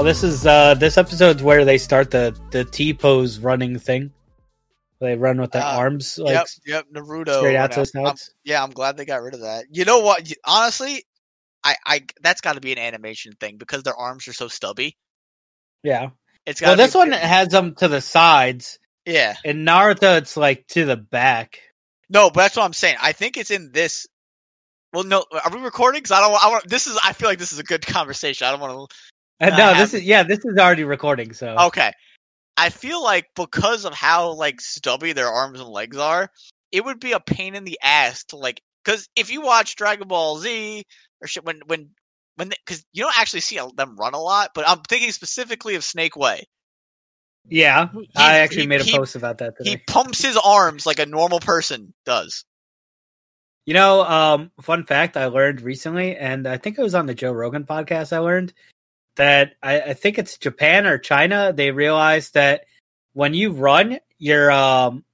Oh, this is uh this episode's where they start the the T pose running thing. They run with their Uh, arms like yep, yep, Naruto. straight out to his yeah, I'm glad they got rid of that. You know what? Honestly, I, I that's got to be an animation thing because their arms are so stubby. Yeah. It's Well, got this one has them to the sides. yeah. In Naruto, it's like to the back. No, but that's what I'm saying. I think it's in this. Well, no, are we recording? Because I don't. I want. This is. I feel like this is a good conversation. I don't want Uh, no, this is yeah, this is already recording. So. Okay. I feel like because of how like stubby their arms and legs are, it would be a pain in the ass to like. Because if you watch Dragon Ball Z or shit, when when when because you don't actually see them run a lot, but I'm thinking specifically of Snake Way. yeah, He- I actually he- made a he- post about that today. He pumps his arms like a normal person does. You know, um, fun fact I learned recently, and I think it was on the Joe Rogan podcast. I learned that I, I think it's Japan or China. They realized that when you run, your um,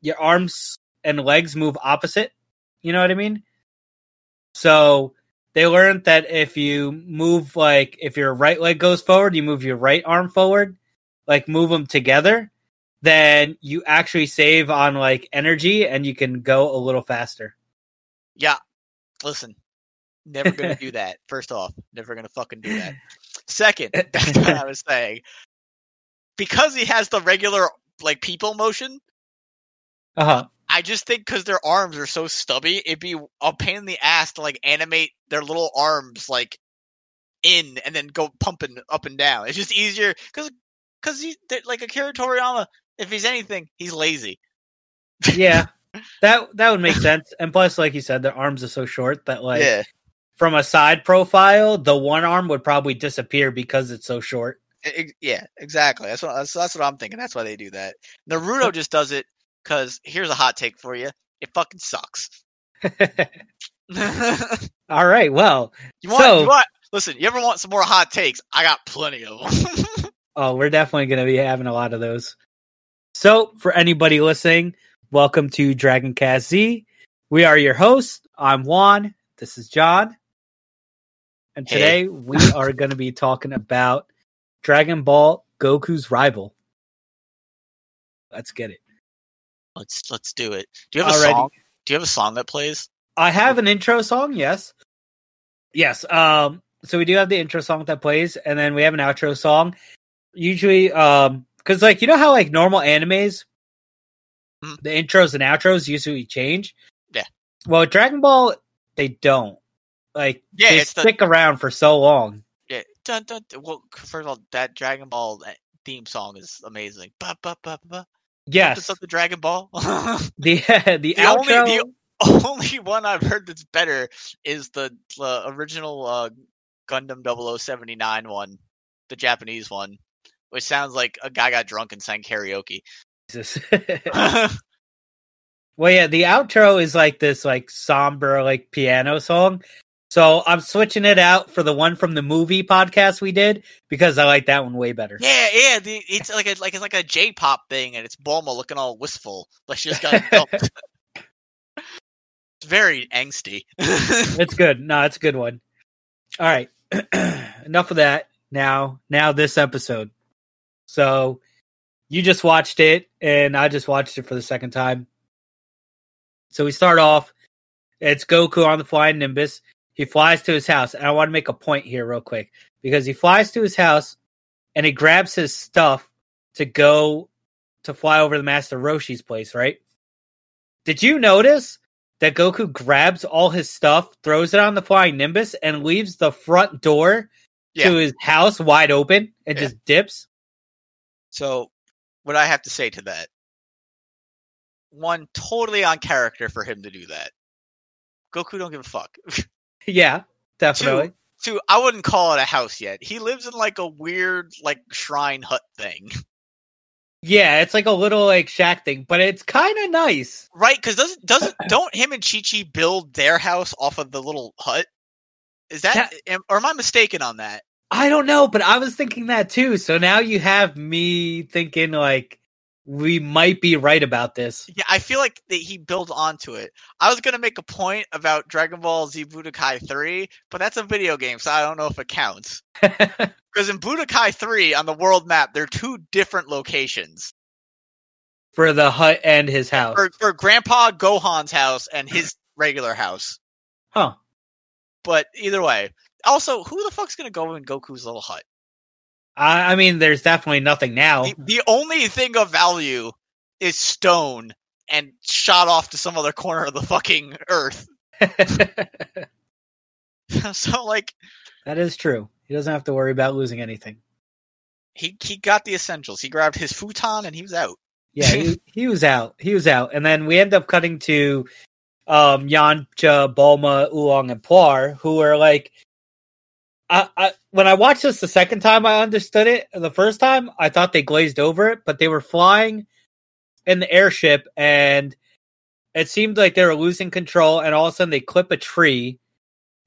your arms and legs move opposite. You know what I mean? So they learned that if you move like if your right leg goes forward, you move your right arm forward, like move them together, then you actually save on like energy and you can go a little faster. Yeah. Listen, never gonna do that. First off, never gonna fucking do that. Second, that's what I was saying. Because he has the regular like people motion, Uh huh. I just think because their arms are so stubby, it'd be a pain in the ass to like animate their little arms like in and then go pumping up and down. It's just easier because because he's like Akira Toriyama. If he's anything, he's lazy. Yeah, that that would make sense. And plus, like you said, their arms are so short that like yeah, from a side profile, the one arm would probably disappear because it's so short. Ex- yeah, exactly. That's what that's, that's what I'm thinking. That's why they do that. Naruto just does it because here's a hot take for you. It fucking sucks. All right. Well, you want? So- you want? Listen, you ever want some more hot takes? I got plenty of them. oh, we're definitely going to be having a lot of those. So, for anybody listening, welcome to Dragon Cast Z. We are your hosts. I'm Juan. This is John. And Hey. today we are going to be talking about Dragon Ball Goku's rival. Let's get it. let's let's do it. Do you have a song? Do you have a song that plays? I have an intro song, yes. Yes. Um so we do have the intro song that plays and then we have an outro song. Usually um cuz like you know how like normal animes Mhm. the intros and outros usually change? Yeah. Well, Dragon Ball they don't. Like Yeah, they it's the- stick around for so long. Yeah. Dun, dun, dun. Well, first of all, that Dragon Ball uh, theme song is amazing. Ba, ba, ba, ba. Yes. Up, the Dragon Ball? The the, The only- the- only one I've heard that's better is the, the original uh, Gundam 0079 one, the Japanese one, which sounds like a guy got drunk and sang karaoke. Jesus. Well, yeah, the outro is like this like somber like piano song. So I'm switching it out for the one from the movie podcast we did because I like that one way better. yeah, yeah, the, it's like a like it's like a J-pop thing, and it's Bulma looking all wistful, like she just got dumped. it's very angsty. It's good. No, it's a good one. All right. Enough of that. Now, now this episode. So you just watched it and I just watched it for the second time. So we start off. It's Goku on the flying Nimbus. He flies to his house. And I want to make a point here real quick because he flies to his house and he grabs his stuff to go to fly over to Master Roshi's place, right? Did you notice that Goku grabs all his stuff, throws it on the flying Nimbus, and leaves the front door Yeah. to his house wide open and Yeah. just dips? So, what I have to say to that, one totally on character for him to do that. Goku don't give a fuck. yeah, definitely. Two, I wouldn't call it a house yet. He lives in like a weird like shrine hut thing, Yeah, it's like a little like shack thing, but it's kind of nice. right? Because doesn't doesn't don't him and Chi Chi build their house off of the little hut? Is that, am, or am I mistaken on that? I don't know, but I was thinking that too. So now you have me thinking like we might be right about this. Yeah, I feel like that he builds onto it. I was gonna make a point about Dragon Ball Z Budokai 3, but that's a video game, so I don't know if it counts. Because in Budokai 3 on the world map, there are two different locations. For the hut and his house. For, for Grandpa Gohan's house and his regular house. Huh. But either way. Also, who the fuck's gonna go in Goku's little hut? I, I mean, there's definitely nothing now. The, the only thing of value is stone and shot off to some other corner of the fucking earth. so like that is true. He doesn't have to worry about losing anything. he he got the essentials. He grabbed his futon and he was out. Yeah, he, he was out. He was out. And then we end up cutting to um Yamcha, Bulma, Oolong, and Puar, who are like I, I when I watched this the second time I understood it. The first time I thought they glazed over it, but they were flying in the airship and it seemed like they were losing control and all of a sudden they clip a tree,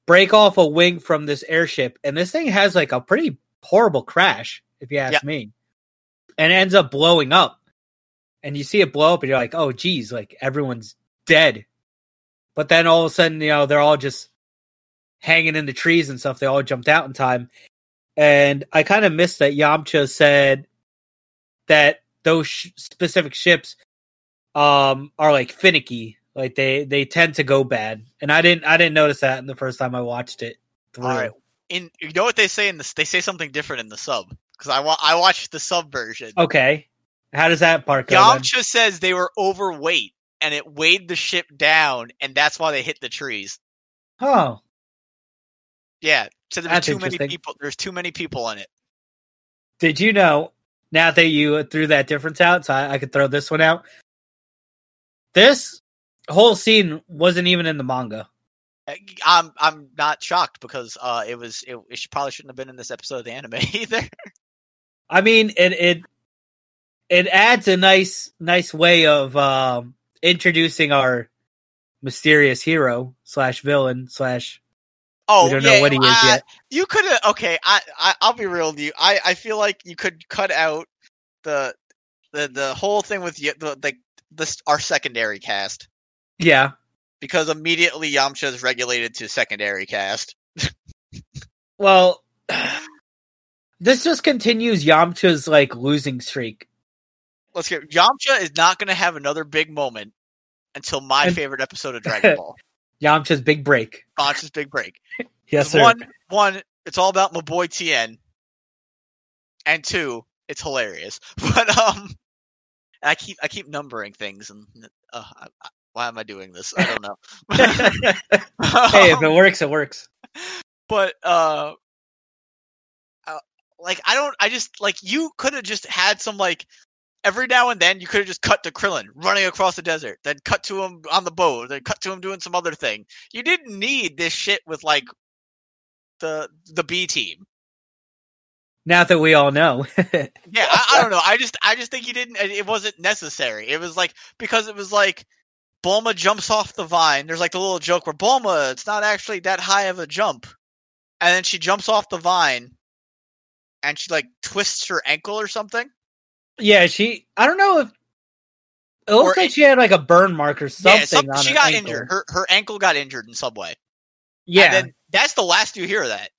break off a wing from this airship, and this thing has like a pretty horrible crash, if you ask Yeah. me. And ends up blowing up. And you see it blow up and you're like, oh geez, like everyone's dead. But then all of a sudden, you know, they're all just hanging in the trees and stuff. They all jumped out in time. And I kind of missed that Yamcha said that those sh- specific ships um are like finicky like they they tend to go bad and i didn't i didn't notice that in the first time i watched it through. All right. In you know what they say in this? They say something different in the sub because I wa- I watched the sub version. okay how does that part go then? Yamcha says they were overweight and it weighed the ship down, and that's why they hit the trees. oh Yeah, so there's That's too many people. There's too many people in it. did you know now that you threw that difference out so I, I could throw this one out this whole scene wasn't even in the manga Uh, I'm I'm not shocked because uh it was it, it probably shouldn't have been in this episode of the anime either. i mean it it it adds a nice nice way of um introducing our mysterious hero slash villain slash Oh, we don't yeah, know what he is yet You could have okay. I, I I'll be real with you. I I feel like you could cut out the the the whole thing with the like this our secondary cast yeah because immediately Yamcha is regulated to secondary cast. Well, this just continues Yamcha's like losing streak. Let's get Yamcha is not going to have another big moment until my And- favorite episode of Dragon Ball, Yamcha's big break. Yamcha's big break. Yes, sir. One, one, it's all about my boy Tien, and two, it's hilarious. But um, I keep I keep numbering things, and uh, I, I, why am I doing this? I don't know. hey, if it works, it works. but uh, uh, like I don't, I just like you could have just had some like every now and then you could have just cut to Krillin running across the desert, then cut to him on the boat, then cut to him doing some other thing. You didn't need this shit with like the the B team. Now that we all know. Yeah, I, I don't know. I just I just think you didn't. It wasn't necessary. It was like because it was like. Bulma jumps off the vine. There's like the little joke where Bulma, it's not actually that high of a jump. And then she jumps off the vine and she like twists her ankle or something. Yeah, she. I don't know if it Or looks like it- she had like a burn mark or something. yeah, some- she got ankle. injured. Her her ankle got injured in some way. Yeah, And then that's the last you hear of that.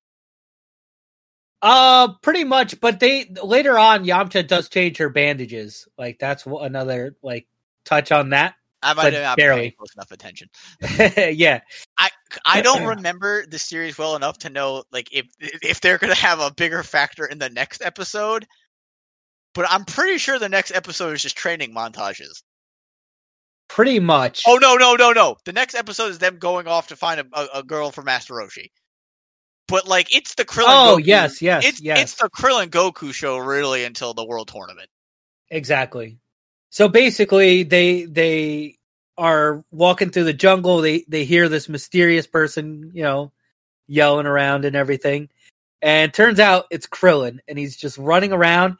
uh, pretty much. But they later on, Yamcha does change her bandages. Like that's another like touch on that. I might have not barely. close enough attention. yeah, I I don't remember the series well enough to know like if if they're gonna have a bigger factor in the next episode. But I'm pretty sure the next episode is just training montages. pretty much. Oh no no no no! The next episode is them going off to find a, a, a girl for Master Roshi. But like it's the Krillin. Oh, Goku- yes, yes, it's yes. it's the Krillin Goku show really until the World Tournament. Exactly. So basically, they they are walking through the jungle. They they hear this mysterious person, you know, yelling around and everything, and turns out it's Krillin, and he's just running around,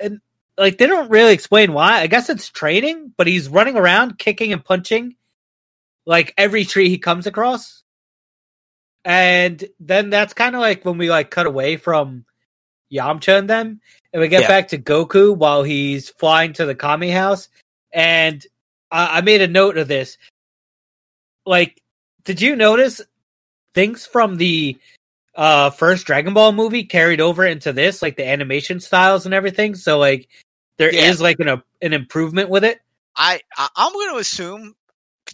and like they don't really explain why. I guess it's training, but he's running around, kicking and punching, like every tree he comes across. And then that's kind of like when we like cut away from Yamcha and them, and we get Yeah. back to Goku while he's flying to the Kami house. And I, I made a note of this. Like, did you notice things from the uh first Dragon Ball movie carried over into this, like the animation styles and everything? So like there is Yeah. like an an improvement with it. I, I I'm going to assume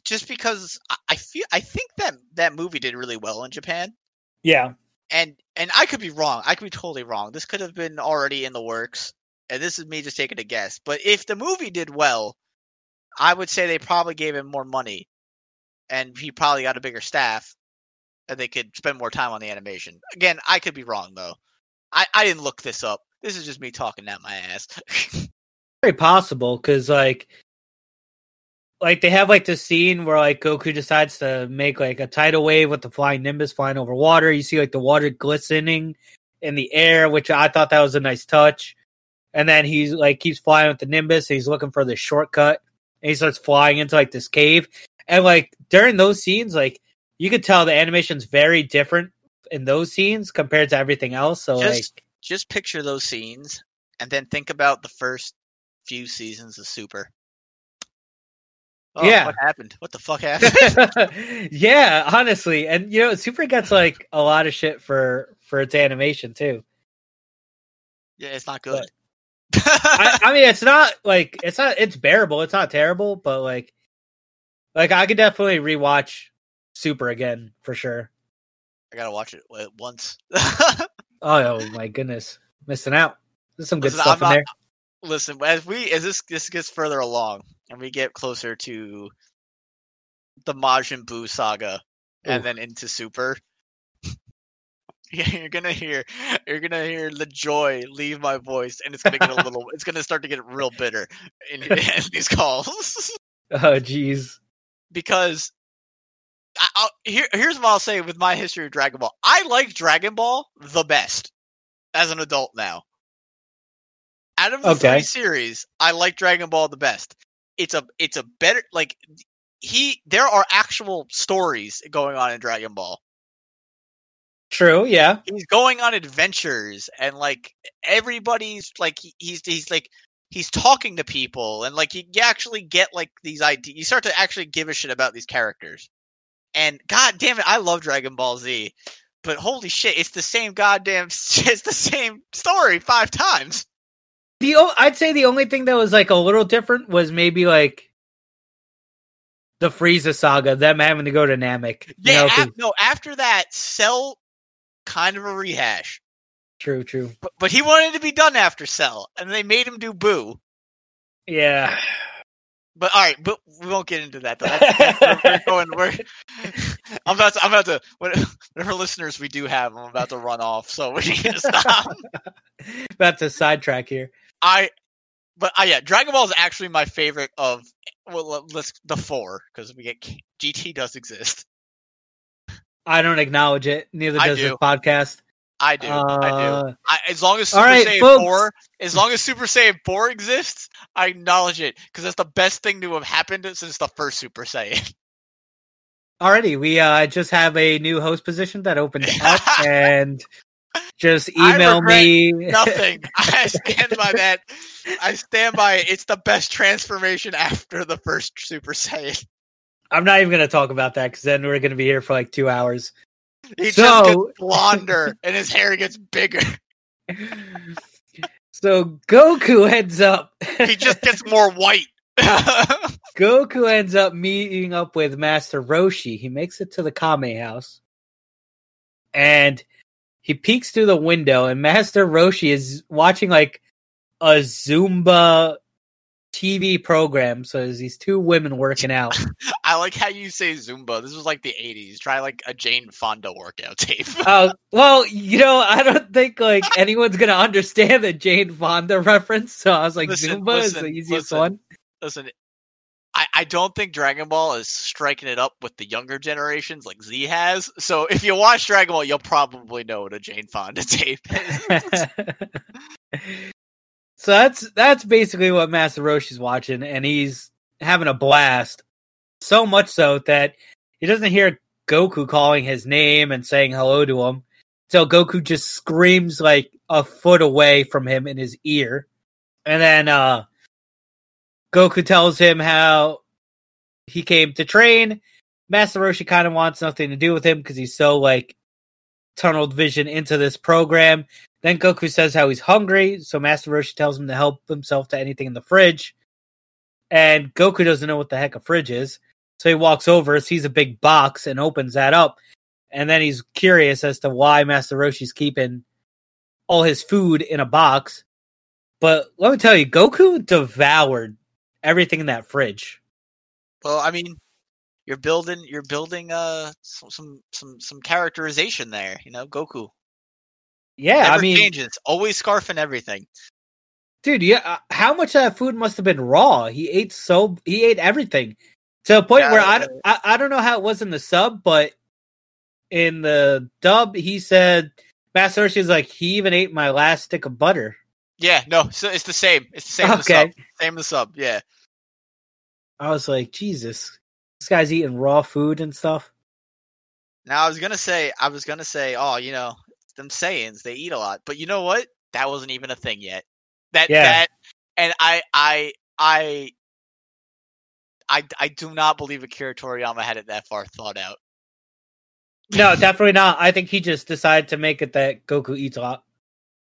just because I, I feel I think that that movie did really well in Japan, Yeah. and and I could be wrong. I could be totally wrong. This could have been already in the works, and this is me just taking a guess. But if the movie did well, I would say they probably gave him more money, and he probably got a bigger staff, and they could spend more time on the animation. Again, I could be wrong though. I I didn't look this up. This is just me talking out my ass. very possible because like like they have like this scene where like Goku decides to make like a tidal wave with the flying Nimbus flying over water. You see like the water glistening in the air, which I thought that was a nice touch. And then he's like keeps flying with the Nimbus. He's looking for the shortcut, and he starts flying into like this cave. And like during those scenes, like you could tell the animation's very different in those scenes compared to everything else. So like just just picture those scenes and then think about the first few seasons of Super. Oh, Yeah. what happened? What the fuck happened? yeah, honestly, and you know, Super gets like a lot of shit for for its animation too. yeah, it's not good. I, I mean, it's not like it's not it's bearable. It's not terrible, but like, like I could definitely rewatch Super again for sure. I gotta watch it once. Oh, oh, my goodness, missing out. There's some good Listen, stuff I'm in not- there. Listen, as we as this this gets further along and we get closer to the Majin Buu saga and then into Super, yeah, you're gonna hear you're gonna hear the joy leave my voice, and it's gonna get a little. it's gonna start to get real bitter in, in these calls Oh, jeez. because. I, I'll, here, here's what I'll say with my history of Dragon Ball. I like Dragon Ball the best as an adult now. Out of the Okay. three series, I like Dragon Ball the best. It's a it's a better like he there are actual stories going on in Dragon Ball. True. Yeah. He's going on adventures and like everybody's like he- he's he's like he's talking to people and like you, you actually get like these ideas. You start to actually give a shit about these characters. And god damn it, I love Dragon Ball Z. But holy shit, it's the same goddamn it's the same story five times. The o- I'd say the only thing that was like a little different was maybe like the Frieza saga, them having to go to Namek. you Yeah, know, 'cause- af- no, after that, Cell kind of a rehash. true, true. But, but he wanted to be done after Cell, and they made him do Buu. Yeah. But all right, but we won't get into that. Though. That's- that's- we're, going. We're, I'm about to. I'm about to. Whatever listeners we do have, I'm about to run off. So we need to stop. About to sidetrack here. I. But uh, yeah, Dragon Ball is actually my favorite of well, let- let's the four because we get GT does exist. I don't acknowledge it. Neither I does do. podcast. I do. I do. Uh, I, as long as Super right, Saiyan folks. four, as long as Super Saiyan four exists, I acknowledge it because that's the best thing to have happened since the first Super Saiyan. Alrighty, we uh just have a new host position that opened up, and just email me. Nothing. I stand by that. I stand by it. It's the best transformation after the first Super Saiyan. I'm not even going to talk about that because then we're going to be here for like two hours. He just So- gets blonder and his hair gets bigger. so Goku ends up. He just gets more white. Goku ends up meeting up with Master Roshi. He makes it to the Kame house. And he peeks through the window, and Master Roshi is watching like a Zumba TV program. So there's these two women working out. I like how you say Zumba. This was like the 80s. Try like a Jane Fonda workout tape. Oh, well, you know, I don't think like anyone's going to understand the Jane Fonda reference. So I was like, Listen, Zumba is the easiest listen. one. Listen, I, I don't think Dragon Ball is striking it up with the younger generations like Z has. So if you watch Dragon Ball, you'll probably know what a Jane Fonda tape is. So that's that's basically what Master Roshi's watching, and he's having a blast. So much so that he doesn't hear Goku calling his name and saying hello to him. So Goku just screams like a foot away from him in his ear. And then uh Goku tells him how he came to train. Master Roshi kind of wants nothing to do with him because he's so like tunneled vision into this program. Then Goku says how he's hungry, so Master Roshi tells him to help himself to anything in the fridge. And Goku doesn't know what the heck a fridge is. So he walks over, sees a big box, and opens that up. And then he's curious as to why Master Roshi's keeping all his food in a box. But let me tell you, Goku devoured everything in that fridge. Well, I mean, you're building you're building uh some some some, some characterization there. You know, Goku. Yeah, Never I mean, changes. Always scarfing everything. dude, yeah, uh, how much of that food must have been raw? He ate so he ate everything to a point Yeah, where I, I I don't know how it was in the sub, but in the dub, he said Master Roshi's like he even ate my last stick of butter. Yeah, no, so it's the same. It's the same in the Okay. sub. Same in the sub. Yeah. I was like, Jesus, this guy's eating raw food and stuff. Now I was gonna say I was gonna say, oh, you know, them Saiyans, they eat a lot. But you know what? That wasn't even a thing yet. That Yeah. that and I I I I I do not believe Akira Toriyama had it that far thought out. No, definitely not. I think he just decided to make it that Goku eats a lot.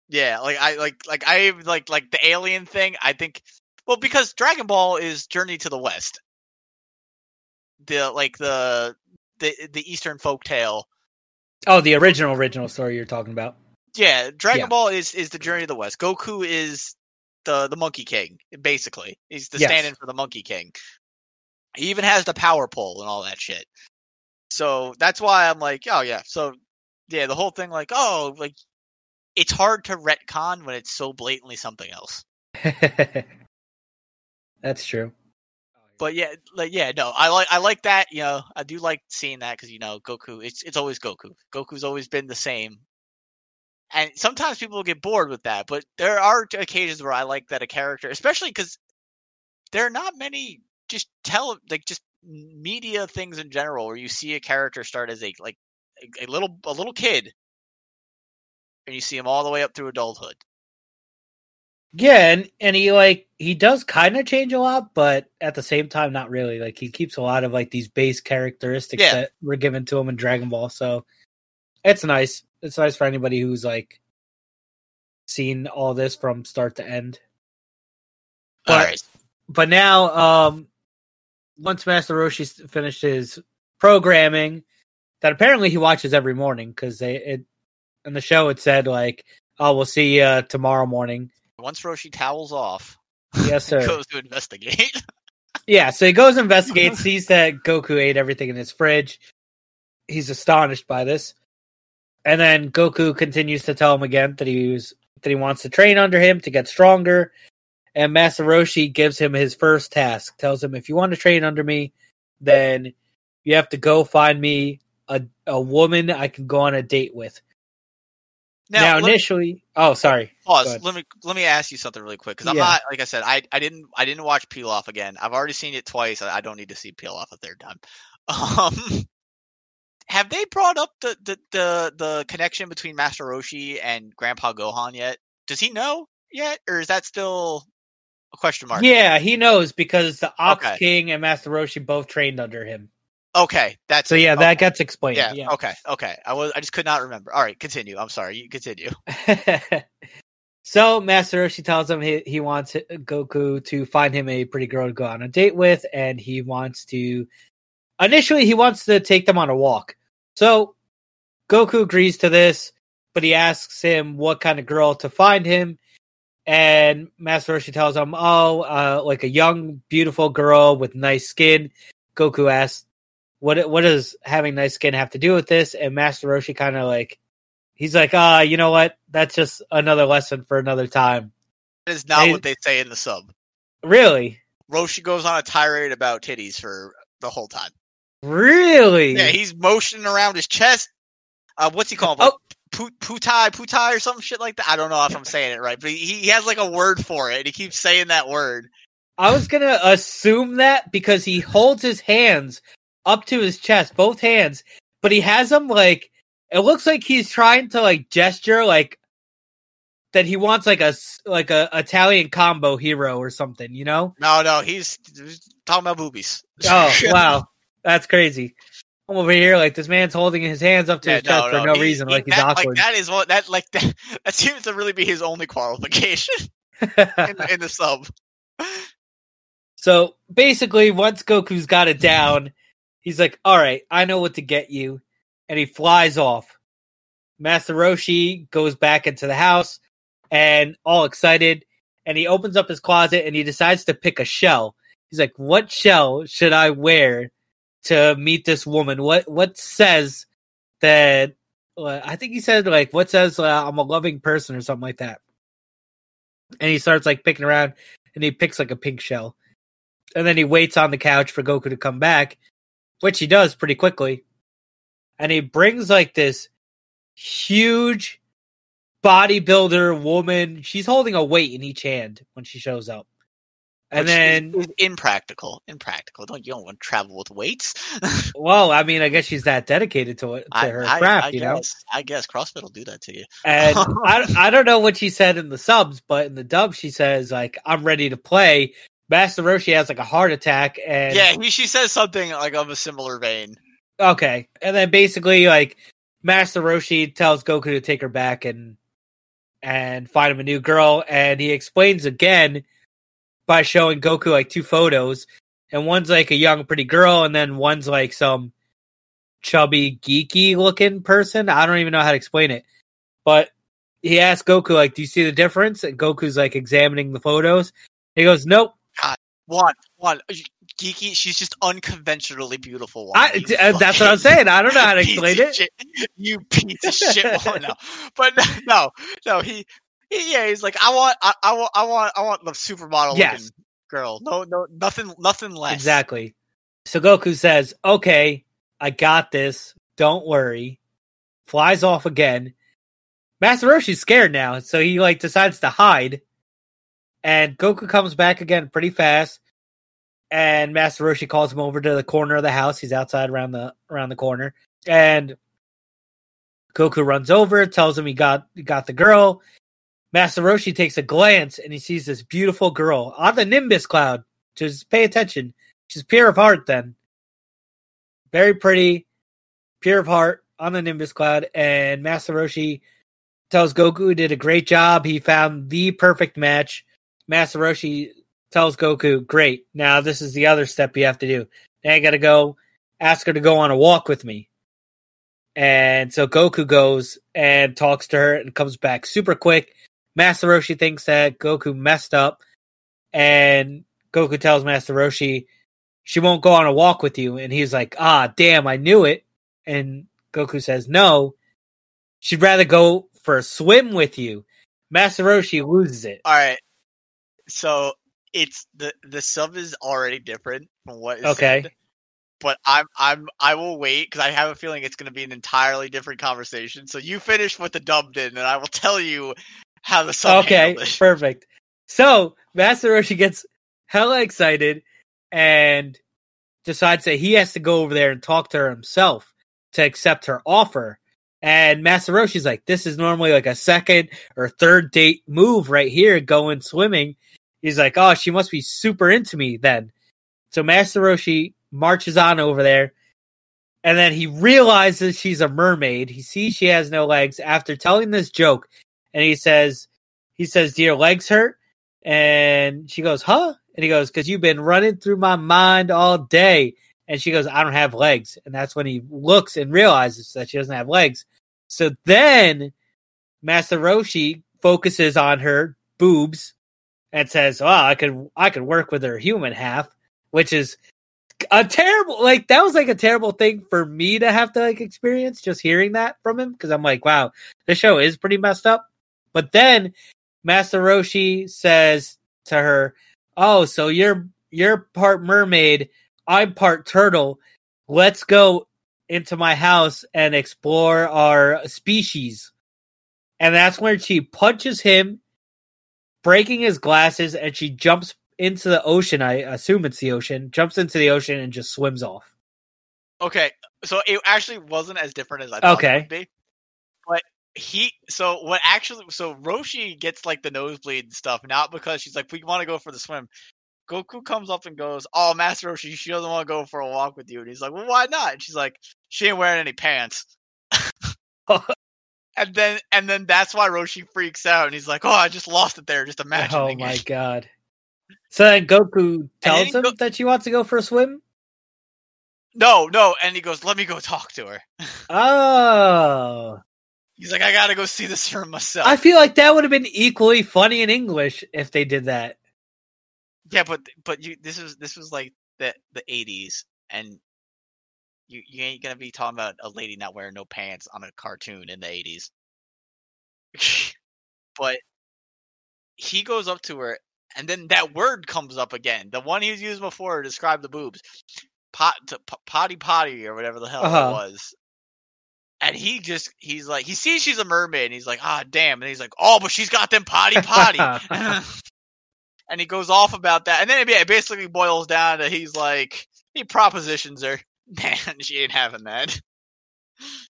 Yeah, like I like like I like like the alien thing. I think well because Dragon Ball is Journey to the West. The like the the the Eastern folk tale. Oh, the original original story you're talking about. Yeah, Dragon Yeah. Ball is is the Journey of the West. Goku is the the Monkey King basically. He's the Yes. stand-in for the Monkey King. He even has the power pole and all that shit. So that's why I'm like, oh yeah. So yeah, the whole thing like, oh, like it's hard to retcon when it's so blatantly something else. That's true. But yeah, like yeah, no, I like I like that. You know, I do like seeing that because you know Goku. It's it's always Goku. Goku's always been the same. And sometimes people get bored with that, but there are occasions where I like that a character, especially because there are not many just tell like just media things in general where you see a character start as a like a, little a little kid, and you see him all the way up through adulthood. Yeah, and and he like he does kind of change a lot, but at the same time, not really. Like he keeps a lot of like these base characteristics Yeah. that were given to him in Dragon Ball. So it's nice. It's nice for anybody who's like seen all this from start to end. But- right, But now, um, once Master Roshi s- finished his programming, that apparently he watches every morning because they it in the show it said like, "Oh, we'll see you tomorrow morning." Once Roshi towels off, Yes, he sir. goes to investigate. Yeah, so he goes investigates, sees that Goku ate everything in his fridge. He's astonished by this. And then Goku continues to tell him again that he was that he wants to train under him to get stronger. And Master Roshi gives him his first task, tells him if you want to train under me, then you have to go find me a a woman I can go on a date with. Now, me- initially, oh sorry. Pause. Let me let me ask you something really quick because I'm Yeah. not like I said I I didn't I didn't watch Peel Off again. I've already seen it twice. I, I don't need to see Peel Off a third time. Um, have they brought up the, the the the connection between Master Roshi and Grandpa Gohan yet? Does he know yet, or is that still a question mark? Yeah, he knows because the Ox Okay. King and Master Roshi both trained under him. Okay, that's So yeah, Okay. that gets explained. yeah, Yeah. Okay. Okay. I was I just could not remember. All right. Continue. I'm sorry. You continue. so Master Roshi tells him he, he wants Goku to find him a pretty girl to go on a date with, and he wants to. Initially, he wants to take them on a walk. So Goku agrees to this, but he asks him what kind of girl to find him. And Master Roshi tells him, "Oh, uh, like a young, beautiful girl with nice skin." Goku asks, "What what does having nice skin have to do with this?" And Master Roshi kind of like, he's like, "Ah, you know what? That's just another lesson for another time." That is not what they say in the sub. Really, Roshi goes on a tirade about titties for the whole time. really? Yeah, he's motioning around his chest. Uh, what's he called? Oh. Like, putai, putai, or some shit like that. I don't know if I'm saying it right, but he, he has like a word for it, and he keeps saying that word. I was gonna assume that because he holds his hands up to his chest, both hands, but he has them like it looks like he's trying to like gesture like that he wants like a like a Italian combo hero or something, you know? No, no, he's, he's talking about boobies. Oh wow, that's crazy. I'm over here like this man's holding his hands up to Yeah, his chest for no he- reason, he- like he's that, awkward. Like that is what that like that, that seems to really be his only qualification in, in the sub. so basically, once Goku's got it down, he's like, "All right, I know what to get you," and he flies off. Master Roshi goes back into the house and all excited, and he opens up his closet and he decides to pick a shell. He's like, "What shell should I wear to meet this woman? What what says that?" uh, I think he said like, "What says uh, I'm a loving person" or something like that. And he starts like picking around, and he picks like a pink shell, and then he waits on the couch for Goku to come back, which he does pretty quickly, and he brings like this huge bodybuilder woman. She's holding a weight in each hand when she shows up. And which is- then, is impractical. Impractical. Don't you don't want to travel with weights? well, I mean, I guess she's that dedicated to it to I, her I, craft, I you guess, know. I guess CrossFit will do that to you. And I, I don't know what she said in the subs, but in the dub, she says like, "I'm ready to play." Master Roshi has like a heart attack, and yeah, he, she says something like of a similar vein. Okay. And then basically like Master Roshi tells Goku to take her back and and find him a new girl and he explains again by showing Goku like two photos and one's like a young pretty girl and then one's like some chubby geeky looking person. I don't even know how to explain it. But he asked Goku like do you see the difference? And Goku's like examining the photos. He goes, "Nope." One, one, geeky. She's just unconventionally beautiful. One, I, you uh, that's what I'm saying. I don't know how to explain it. shit. You piece of shit. No, but no, no. He, he, yeah. He's like, I want, I, I want, I want, I want the supermodel Yes. looking girl. No, no, nothing, nothing less. Exactly. So Goku says, "Okay, I got this. Don't worry." Flies off again. Master Roshi's scared now, so he like decides to hide. And Goku comes back again pretty fast. And Master Roshi calls him over to the corner of the house. He's outside around the around the corner. And Goku runs over, tells him he got he got the girl. Master Roshi takes a glance and he sees this beautiful girl on the Nimbus cloud. Just pay attention. She's pure of heart then. Very pretty, pure of heart on the Nimbus cloud. And Master Roshi tells Goku did a great job. He found the perfect match. Master Roshi tells Goku, Great. Now this is the other step you have to do. Now you gotta go ask her to go on a walk with me. And so Goku goes and talks to her and comes back super quick. Master Roshi thinks that Goku messed up, and Goku tells Master Roshi she won't go on a walk with you, and he's like, "Ah, damn, I knew it." And Goku says, "No, she'd rather go for a swim with you." Master Roshi loses it. All right. So it's the the sub is already different from what is Okay. said, but I'm I'm I will wait because I have a feeling it's going to be an entirely different conversation. So you finish what the dub did, and I will tell you how the sub Okay, perfect. So Master Roshi gets hella excited and decides that he has to go over there and talk to her himself to accept her offer. And Master Roshi's like, this is normally like a second or third date move right here, going swimming. He's like, oh, she must be super into me then. So Master Roshi marches on over there. And then he realizes she's a mermaid. He sees she has no legs after telling this joke. And he says, he says, your legs hurt? And she goes, Huh? And he goes, Because you've been running through my mind all day. And she goes, I don't have legs. And that's when he looks and realizes that she doesn't have legs. So then Master Roshi focuses on her boobs and says, Well, I could I could work with her human half, which is a terrible like that was like a terrible thing for me to have to like experience just hearing that from him because I'm like, wow, the show is pretty messed up. But then Master Roshi says to her, "Oh, so you're you're part mermaid, I'm part turtle. Let's go into my house and explore our species." And that's when she punches him, breaking his glasses, and she jumps into the ocean. I assume it's the ocean. Jumps into the ocean and just swims off. Okay, so it actually wasn't as different as I thought Okay. it would be. But he so what actually so Roshi gets like the nosebleed and stuff, not because she's like, we want to go for the swim. Goku comes up and goes, Oh, Master Roshi, she doesn't want to go for a walk with you. And he's like, Well, why not? And she's like, She ain't wearing any pants. and then and then that's why Roshi freaks out and he's like, Oh, I just lost it there, just imagining oh my it. god. So then Goku tells him go- that she wants to go for a swim. No, no, and he goes, Let me go talk to her. Oh, He's like, I gotta go see this for myself. I feel like that would have been equally funny in English if they did that. Yeah, but but you this was this was like the the eighties, and you you ain't gonna be talking about a lady not wearing no pants on a cartoon in the eighties. but he goes up to her, and then that word comes up again, the one he was using before to describe the boobs, pot to, p- potty potty or whatever the hell Uh-huh. it was. And he just he's like he sees she's a mermaid and he's like ah damn and he's like oh but she's got them potty potty and he goes off about that, and then it, it basically boils down to he's like he propositions her, man, she ain't having that.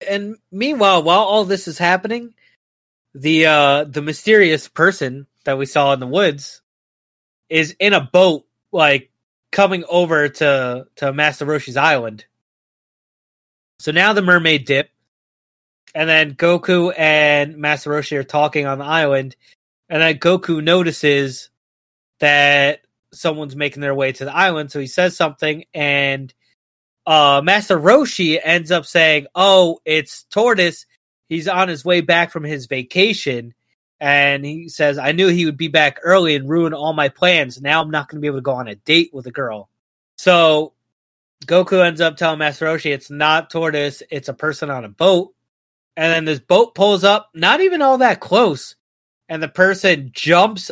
And meanwhile, while all this is happening, the uh the mysterious person that we saw in the woods is in a boat, like coming over to to Master Roshi's island. So now the mermaid dip, and then Goku and Master Roshi are talking on the island, and then Goku notices that someone's making their way to the island, so he says something, and uh, Master Roshi ends up saying, "Oh, it's Tortoise. He's on his way back from his vacation." And he says, I knew he would be back early and ruin all my plans. Now I'm not going to be able to go on a date with a girl. So Goku ends up telling Master Roshi it's not Tortoise, it's a person on a boat. And then this boat pulls up, not even all that close. And the person jumps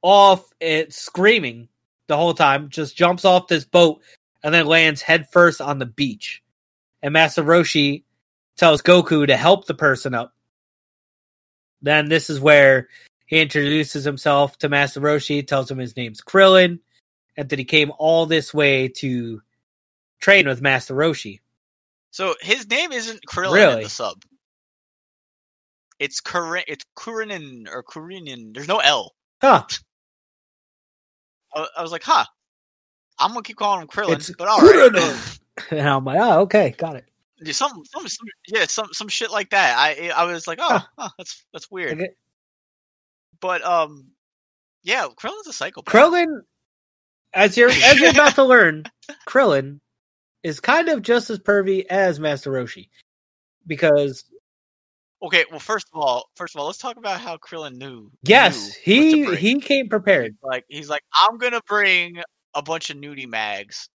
off it screaming the whole time, just jumps off this boat and then lands headfirst on the beach. And Master Roshi tells Goku to help the person up. Then this is where he introduces himself to Master Roshi, tells him his name's Krillin, and that he came all this way to train with Master Roshi. So his name isn't Krillin in the sub. It's Kurin, it's Kurinin or Kurinin. There's no L. Huh. I, I was like, huh. I'm gonna keep calling him Krillin, It's but all right. And I'm like, oh, okay, got it. Yeah, some, some, some, yeah, some, some shit like that. I, I was like, oh, Huh. that's, that's weird. Okay. But um, yeah, Krillin's a psychopath. Krillin, as you're as you're about to learn, Krillin is kind of just as pervy as Master Roshi. Because Okay, well, first of all, first of all, let's talk about how Krillin knew. yes, knew he he came prepared. like he's like, I'm gonna bring a bunch of nudie mags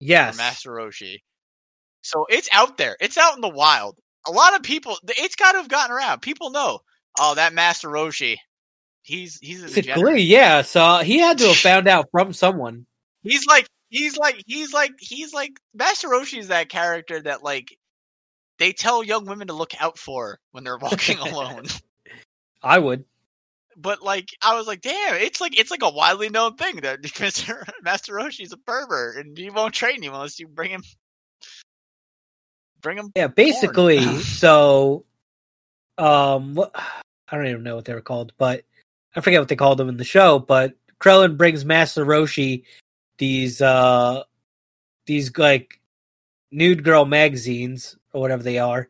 Yes. Master Roshi. So it's out there. It's out in the wild. A lot of people. It's got to have gotten around. People know. Oh, that Master Roshi. He's he's a degenerate. yeah. So he had to have found out from someone. He's like he's like he's like he's like Master Roshi is that character that like they tell young women to look out for when they're walking alone. I would. But like I was like, damn, it's like it's like a widely known thing that Mr. Master Roshi's a pervert and he won't train you unless you bring him bring him Yeah, basically. so, um, what I don't even know what they were called, but I forget what they called them in the show. But Krillin brings Master Roshi these uh these like nude girl magazines or whatever they are,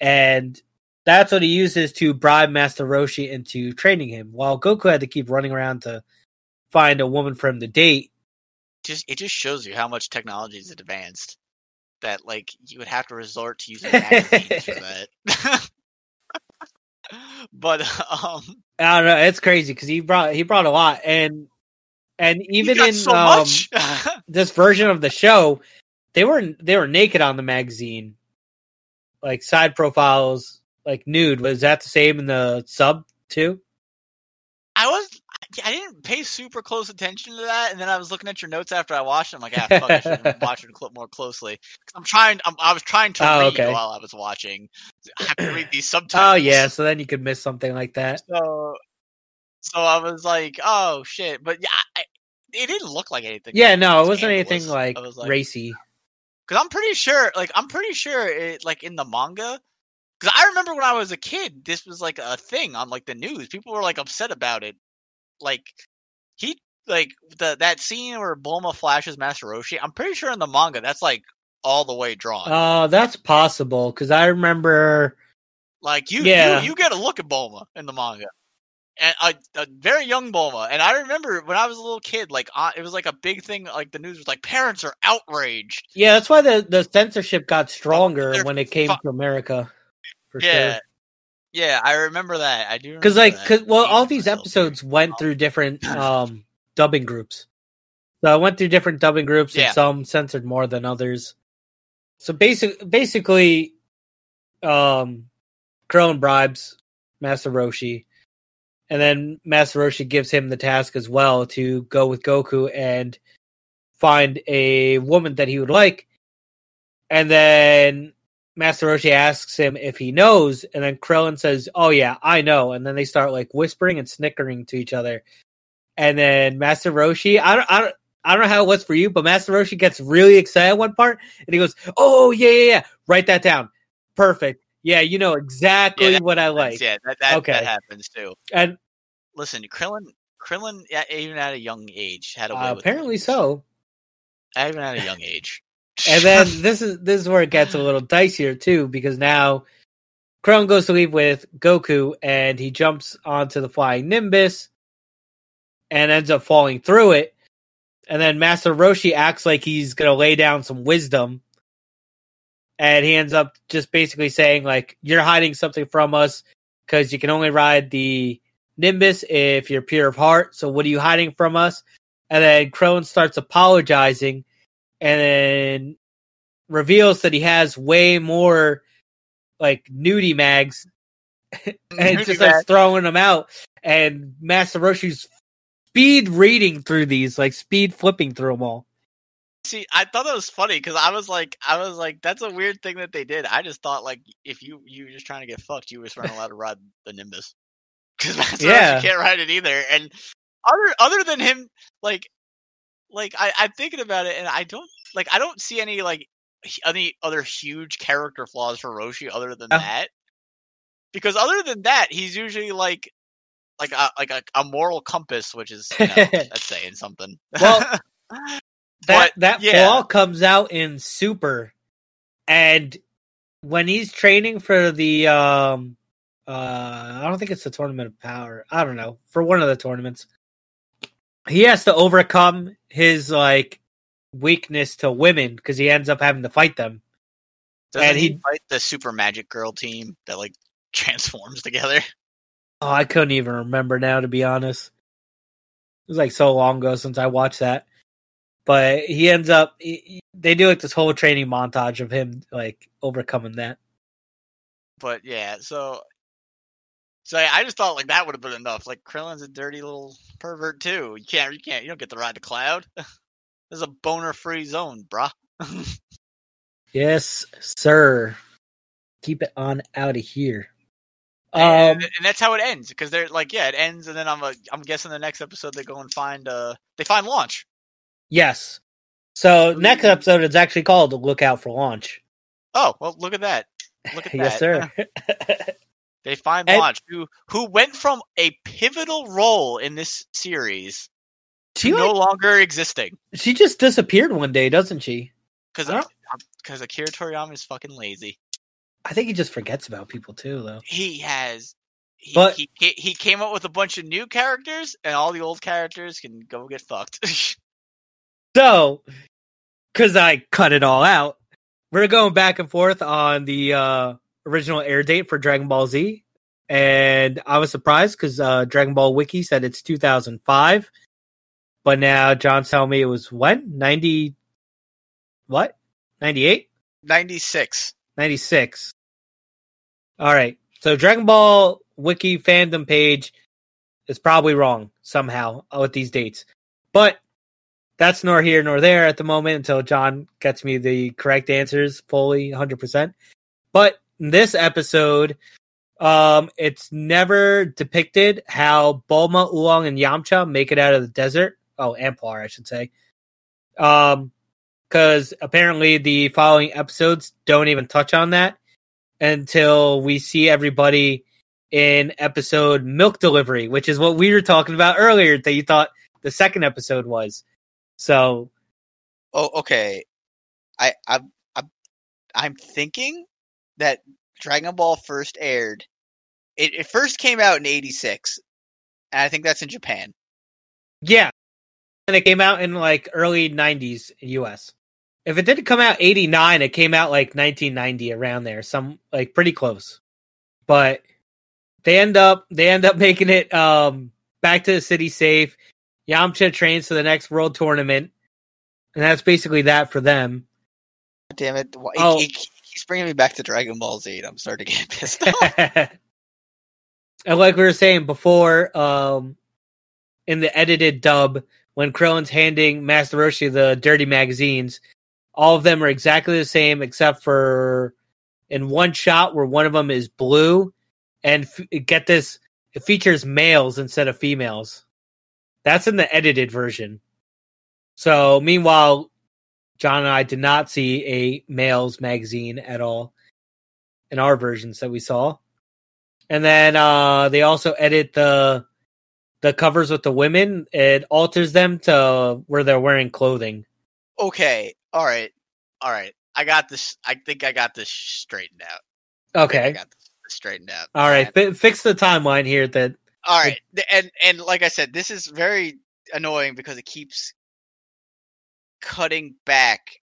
and that's what he uses to bribe Master Roshi into training him. While Goku had to keep running around to find a woman for him to date. just it just shows you how much technology is advanced that like you would have to resort to using magazines for that. but um I don't know. It's crazy because he brought he brought a lot, and and even in so um, this version of the show, they were they were naked on the magazine, like side profiles, like nude. Was that the same in the sub too? I was I didn't pay super close attention to that, and then I was looking at your notes after I watched it. I'm like, ah, fuck, I should watch it a clip more closely. I'm trying. I'm, I was trying to Oh, read okay. while I was watching. I have to read these subtitles. Oh yeah, so then you could miss something like that. So, so I was like, oh shit, but yeah, I, it didn't look like anything. Yeah, no, it wasn't Scandalous. anything like, was like- racy. Because I'm pretty sure, like, I'm pretty sure, it, like in the manga, Because I remember when I was a kid, this was like a thing on like the news. People were like upset about it. Like he like the that scene where Bulma flashes Master Roshi. I'm pretty sure in the manga that's like all the way drawn. Uh, that's possible because I remember. like you, yeah. you, you get a look at Bulma in the manga, and a, a very young Bulma. And I remember when I was a little kid, like uh, it was like a big thing. Like the news was like parents are outraged. Yeah, that's why the, the censorship got stronger they're when it came fu- to America. For yeah, sure. yeah, I remember that. I do Because like, that. cause, well, all these episodes went through different um dubbing groups. So I went through different dubbing groups, Yeah. and some censored more than others. So basic, basically, um, Krillin bribes Master Roshi, and then Master Roshi gives him the task as well to go with Goku and find a woman that he would like. And then Master Roshi asks him if he knows, and then Krillin says, "Oh yeah, I know." And then they start like whispering and snickering to each other. And then Master Roshi, I don't, I don't, I don't know how it was for you, but Master Roshi gets really excited one part, and he goes, "Oh yeah, yeah, yeah, write that down, perfect, yeah, you know exactly Yeah, that what I like." yeah, that that, Okay. that happens too. And Listen, Krillin, Krillin, even at a young age, had a way uh, apparently so. Even at a young age. And then this is this is where it gets a little dicier too, because now Krillin goes to leave with Goku, and he jumps onto the flying Nimbus, and ends up falling through it. And then Master Roshi acts like he's gonna lay down some wisdom, and he ends up just basically saying like, "You're hiding something from us because you can only ride the Nimbus if you're pure of heart. So what are you hiding from us?" And then Krillin starts apologizing, and then reveals that he has way more like nudie mags and Nudie just starts throwing them out. And Master Roshi's speed reading through these, like speed flipping through them all. See, I thought that was funny because I was like, I was like, that's a weird thing that they did. I just thought like, if you you were just trying to get fucked, you were just weren't allowed to ride the Nimbus because Master Yeah. Roshi can't ride it either. And other other than him, like, like I, I'm thinking about it, and I don't like, I don't see any like any other huge character flaws for Roshi other than Oh. that. Because other than that, he's usually like. Like a like a, a moral compass, which is you know, that's saying something. Well, But, That that yeah. flaw comes out in Super, and when he's training for the um, uh, I don't think it's the Tournament of Power. I don't know for one of the tournaments, he has to overcome his like weakness to women because he ends up having to fight them. Doesn't And he, he- fight the Super Magic Girl team that like transforms together? Oh, I couldn't even remember now, to be honest. It was like so long ago since I watched that. But he ends up, he- he- they do like this whole training montage of him like overcoming that. But yeah, so so I just thought like that would have been enough. Like Krillin's a dirty little pervert too. You can't, you can't, you don't get to ride the cloud. this is a boner-free zone, bruh. Yes, sir. Keep it on out of here. Um, and, and that's how it ends because they're like, yeah, it ends, and then I'm a, I'm guessing the next episode they go and find uh they find Launch. yes. So next episode is actually called "Look Out for Launch." Oh well, look at that. Look at yes, that. sir. They find And- Launch who who went from a pivotal role in this series to no longer existing. she just disappeared one day, doesn't she? Because because Akira Toriyama is fucking lazy. I think he just forgets about people too, though. He has, he, But- he he came up with a bunch of new characters, and all the old characters can go get fucked. So, because I cut it all out, we're going back and forth on the uh, original air date for Dragon Ball Z. And I was surprised because uh, Dragon Ball Wiki said it's 2005. But now John's telling me it was when? 90. What? 98? Ninety six. 96. All right. So Dragon Ball Wiki fandom page is probably wrong somehow with these dates. But that's nor here nor there at the moment until John gets me the correct answers fully 100%. But this episode, um, it's never depicted how Bulma, Oolong, and Yamcha make it out of the desert. Oh, Amplar, I should say. Um, because apparently the following episodes don't even touch on that. until we see everybody in episode Milk Delivery, which is what we were talking about earlier that you thought the second episode was. So, Oh, okay. I I I I'm thinking that Dragon Ball first aired. It, it first came out in '86, and I think that's in Japan. yeah. And it came out in like early 90s in US. If it didn't come out 89, it came out like 1990 around there, some like pretty close. But they end up they end up making it um back to the city safe. Yamcha trains for the next world tournament. And that's basically that for them. Damn it! Oh. he- he's bringing me back to Dragon Ball Z. I'm starting to get pissed off. and like we were saying before, um, in the edited dub, when Krillin's handing Master Roshi the dirty magazines, all of them are exactly the same except for in one shot where one of them is blue, and f- get this, it features males instead of females. That's in the edited version. So, meanwhile, John and I did not see a males magazine at all in our versions that we saw. And then uh they also edit the the covers with the women. It alters them to where they're wearing clothing. okay, all right, all right. I got this. I think I got this straightened out. I Okay. got this straightened out. All right. Fi- fix the timeline here that All right, th- and and like I said, this is very annoying because it keeps cutting back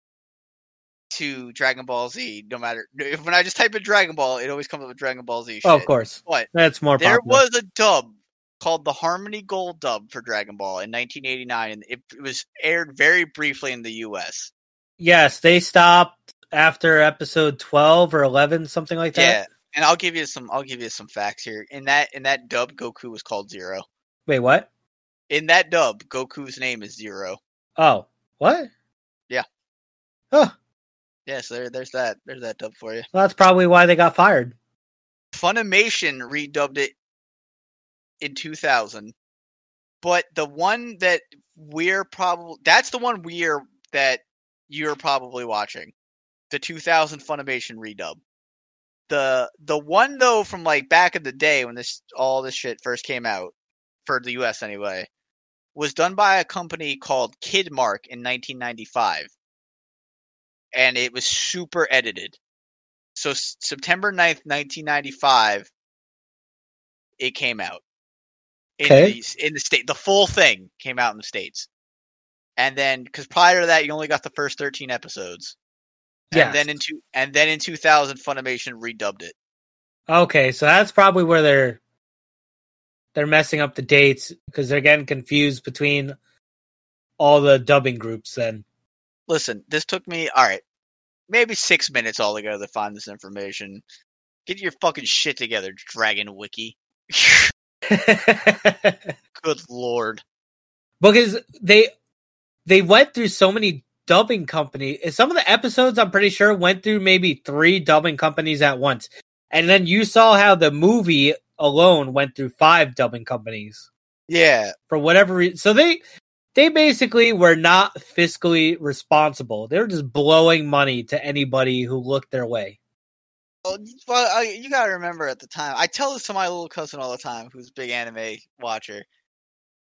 to Dragon Ball Z. No matter when I just type in Dragon Ball, it always comes up with Dragon Ball Z. Shit. oh, of course. But That's more there popular. was a dub called the Harmony Gold dub for Dragon Ball in 1989, and it, it was aired very briefly in the U.S. Yes, they stopped after episode 12 or 11 something like that. Yeah, and I'll give you some. I'll give you some facts here. In that in that dub, Goku was called Zero. Wait, what? In that dub, Goku's name is Zero. Oh, what? Yeah. Oh, Yes, there, there's that. There's that dub for you. well, that's probably why they got fired. Funimation redubbed it in 2000, but the one that we're probably that's the one we're that you're probably watching, the 2000 Funimation redub. The the one though from like back in the day when this all this shit first came out for the US anyway was done by a company called Kidmark in 1995. And it was super edited. So S- September 9th, 1995 it came out. In Okay. the, in the state the full thing came out in the states. And then cuz prior to that you only got the first 13 episodes. Yes. And then in two, and then in 2000 Funimation redubbed it. Okay, so that's probably where they're they're messing up the dates because they're getting confused between all the dubbing groups then. Listen, this took me all right, maybe six minutes altogether to find this information. Get your fucking shit together, Dragon Wiki. Good lord. because they they went through so many dubbing companies. Some of the episodes I'm pretty sure went through maybe three dubbing companies at once. And then you saw how the movie alone went through five dubbing companies Yeah, for whatever reason. So they they basically were not fiscally responsible. They were just blowing money to anybody who looked their way. well, well you gotta remember at the time. I tell this to my little cousin all the time, who's a big anime watcher.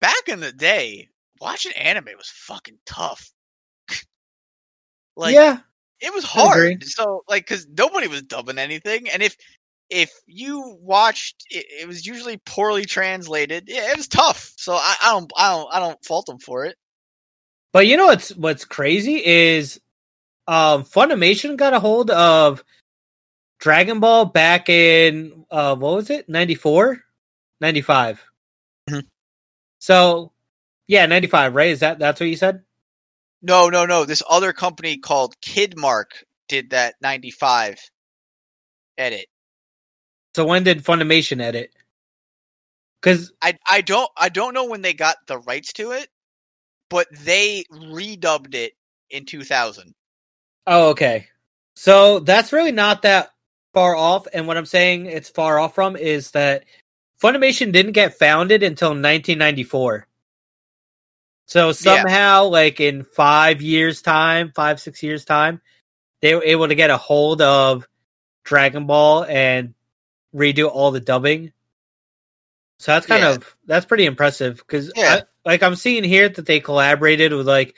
Back in the day, watching anime was fucking tough. like, yeah, it was hard. So like, because nobody was dubbing anything, and if if you watched, it, it was usually poorly translated. Yeah, it was tough. So I, I don't, I don't, I don't fault them for it. But you know what's what's crazy is um Funimation got a hold of Dragon Ball back in uh what was it? 94? 95. Mhm. So yeah, 95, right? Is that that's what you said? No, no, no. This other company called Kidmark did that '95 edit. So when did Funimation edit? Cuz I, I don't, I don't know when they got the rights to it, but they redubbed it in 2000. oh okay. So that's really not that far off and what I'm saying it's far off from is that Funimation didn't get founded until 1994. So somehow, like in five years' time, five, six years' time, they were able to get a hold of Dragon Ball and redo all the dubbing. So that's kind Yeah. of that's pretty impressive because Yeah. like I'm seeing here that they collaborated with like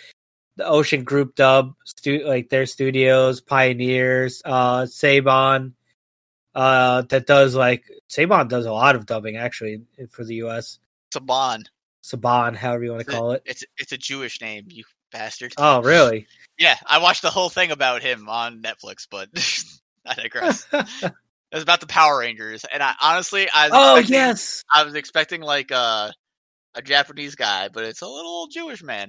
the Ocean Group dub stu- like their studios, Pioneers, uh Saban uh that does like Saban does a lot of dubbing actually for the US. Saban. Saban, however you want to call it. It's it's a Jewish name, you bastard. Oh, really? Yeah, I watched the whole thing about him on Netflix, but I digress. it was about the Power Rangers, and I honestly, I was oh, expecting, yes. I was expecting like a a Japanese guy, but it's a little Jewish man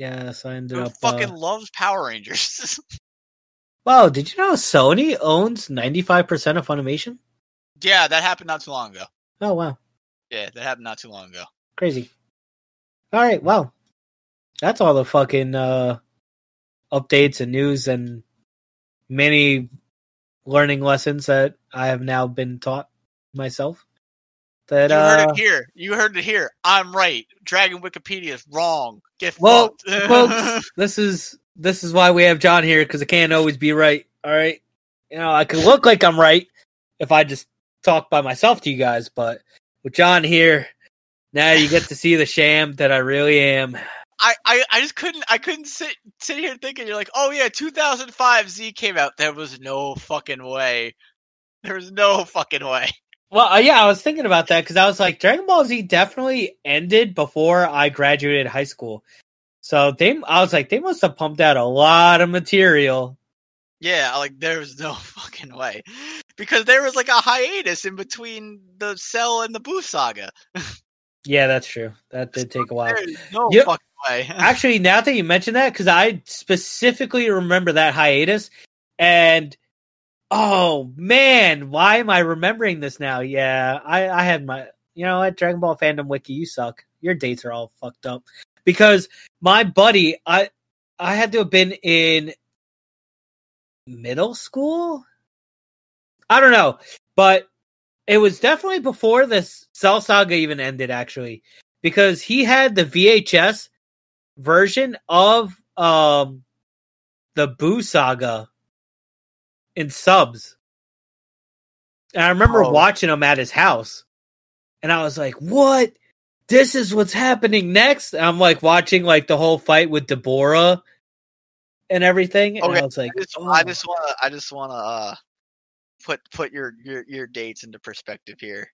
Yes, I ended who up fucking uh, loves Power Rangers. Wow, did you know Sony owns 95% of Funimation? yeah, that happened not too long ago. Oh, wow. Yeah, that happened not too long ago. Crazy. All right, well. That's all the fucking uh updates and news and many learning lessons that I have now been taught myself. That You uh heard it here. You heard it here. I'm right. Dragon Wikipedia is wrong. Get Well, folks, this is this is why we have John here because I can't always be right. All right, you know I could look like I'm right if I just talk by myself to you guys, but with John here, now you get to see the sham that I really am. I, I, I just couldn't I couldn't sit sit here thinking you're like, oh yeah, 2005 Z came out. There was no fucking way. There was no fucking way. Well, uh, yeah, I was thinking about that because I was like, Dragon Ball Z definitely ended before I graduated high school. So they, I was like, they must have pumped out a lot of material. Yeah, like there was no fucking way because there was like a hiatus in between the Cell and the Buu saga. Yeah, that's true. That did take a while. No Yep. fucking way. Actually, now that you mention that, because I specifically remember that hiatus, and oh man, why am I remembering this now? Yeah, I, I had my, you know, at Dragon Ball fandom wiki, you suck. Your dates are all fucked up because my buddy, I, I had to have been in middle school. I don't know, but it was definitely before this Cell Saga even ended, actually, because he had the VHS version of um the Buu Saga in subs. And I remember Oh. watching him at his house. And I was like, "What? This is what's happening next?" And I'm like watching like the whole fight with Dabura and everything. And I was like, I just, "Oh." I just wanna I just wanna uh put put your, your your dates into perspective here.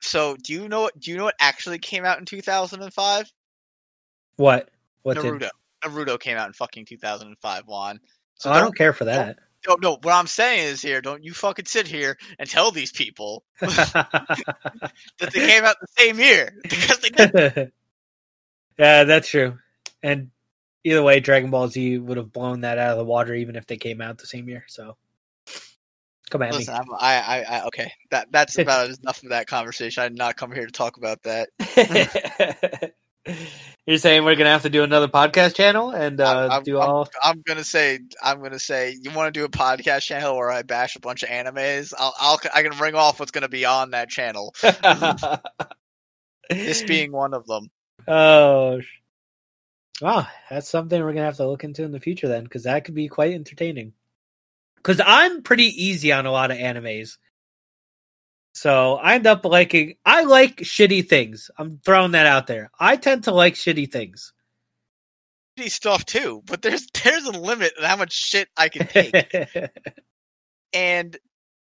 So do you know what do you know what actually came out in 2005? what? What did? Naruto. Naruto came out in fucking 2005, Juan. So Oh, I don't care for that. No, no. What I'm saying is here, don't you fucking sit here and tell these people that they came out the same year because they did. yeah, that's true. And either way, Dragon Ball Z would have blown that out of the water, even if they came out the same year. So, come at Listen, I'm, I, I, I, okay. That that's about enough of that conversation. I did not come here to talk about that. You're saying we're gonna have to do another podcast channel and uh, I'm, I'm- do I'm- all? I'm gonna say, I'm gonna say, you want to do a podcast channel where I bash a bunch of animes? I'll, I'll, I can ring off what's gonna be on that channel. This being one of them. oh, sh- wow, that's something we're gonna have to look into in the future then, because that could be quite entertaining. Because I'm pretty easy on a lot of animes, so I end up liking. I like shitty things. I'm throwing that out there. I tend to like shitty things. Shitty stuff too, but there's there's a limit on how much shit I can take. and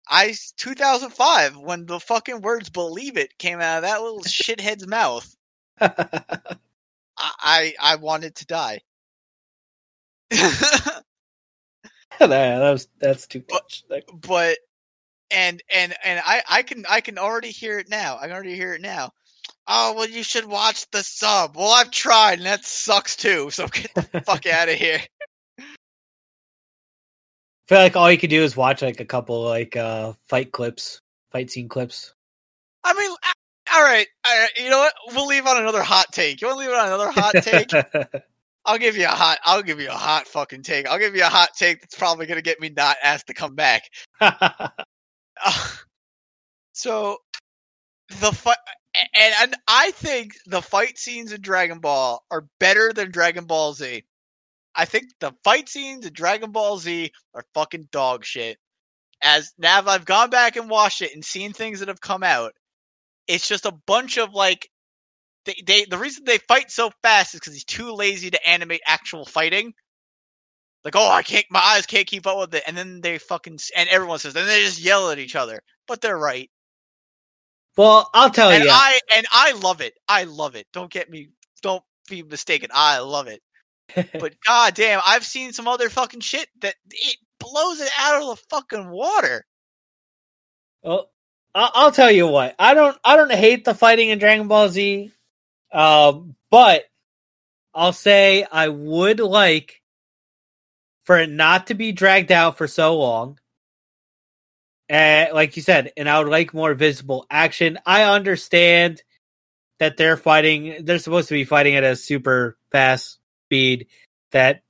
I 2005 when the fucking words "believe it" came out of that little shithead's mouth, I I, I wanted to die. that, was that's too much. Like, but and and and I I can I can already hear it now. I can already hear it now. Oh well, you should watch the sub. Well, I've tried and that sucks too. So get the fuck out of here. I feel like all you could do is watch like a couple like uh fight clips, fight scene clips. I mean, all right, all right. You know what? We'll leave on another hot take. You want to leave on another hot take? I'll give you a hot. I'll give you a hot fucking take. I'll give you a hot take that's probably gonna get me not asked to come back. so the fight, and, and I think the fight scenes in Dragon Ball are better than Dragon Ball Z. I think the fight scenes in Dragon Ball Z are fucking dog shit. as now I've gone back and watched it and seen things that have come out, it's just a bunch of like they, they the reason they fight so fast is because he's too lazy to animate actual fighting. Like, oh, I can't, my eyes can't keep up with it, and then they fucking, and everyone says, and they just yell at each other, but they're right. Well, I'll tell and you. I and I love it. I love it. Don't get me, don't be mistaken. I love it. But goddamn, I've seen some other fucking shit that it blows it out of the fucking water. Well, I'll tell you what. I don't. I don't hate the fighting in Dragon Ball Z, um, but I'll say I would like for it not to be dragged out for so long. And like you said, and I would like more visible action. I understand that they're fighting. They're supposed to be fighting at a super fast speed that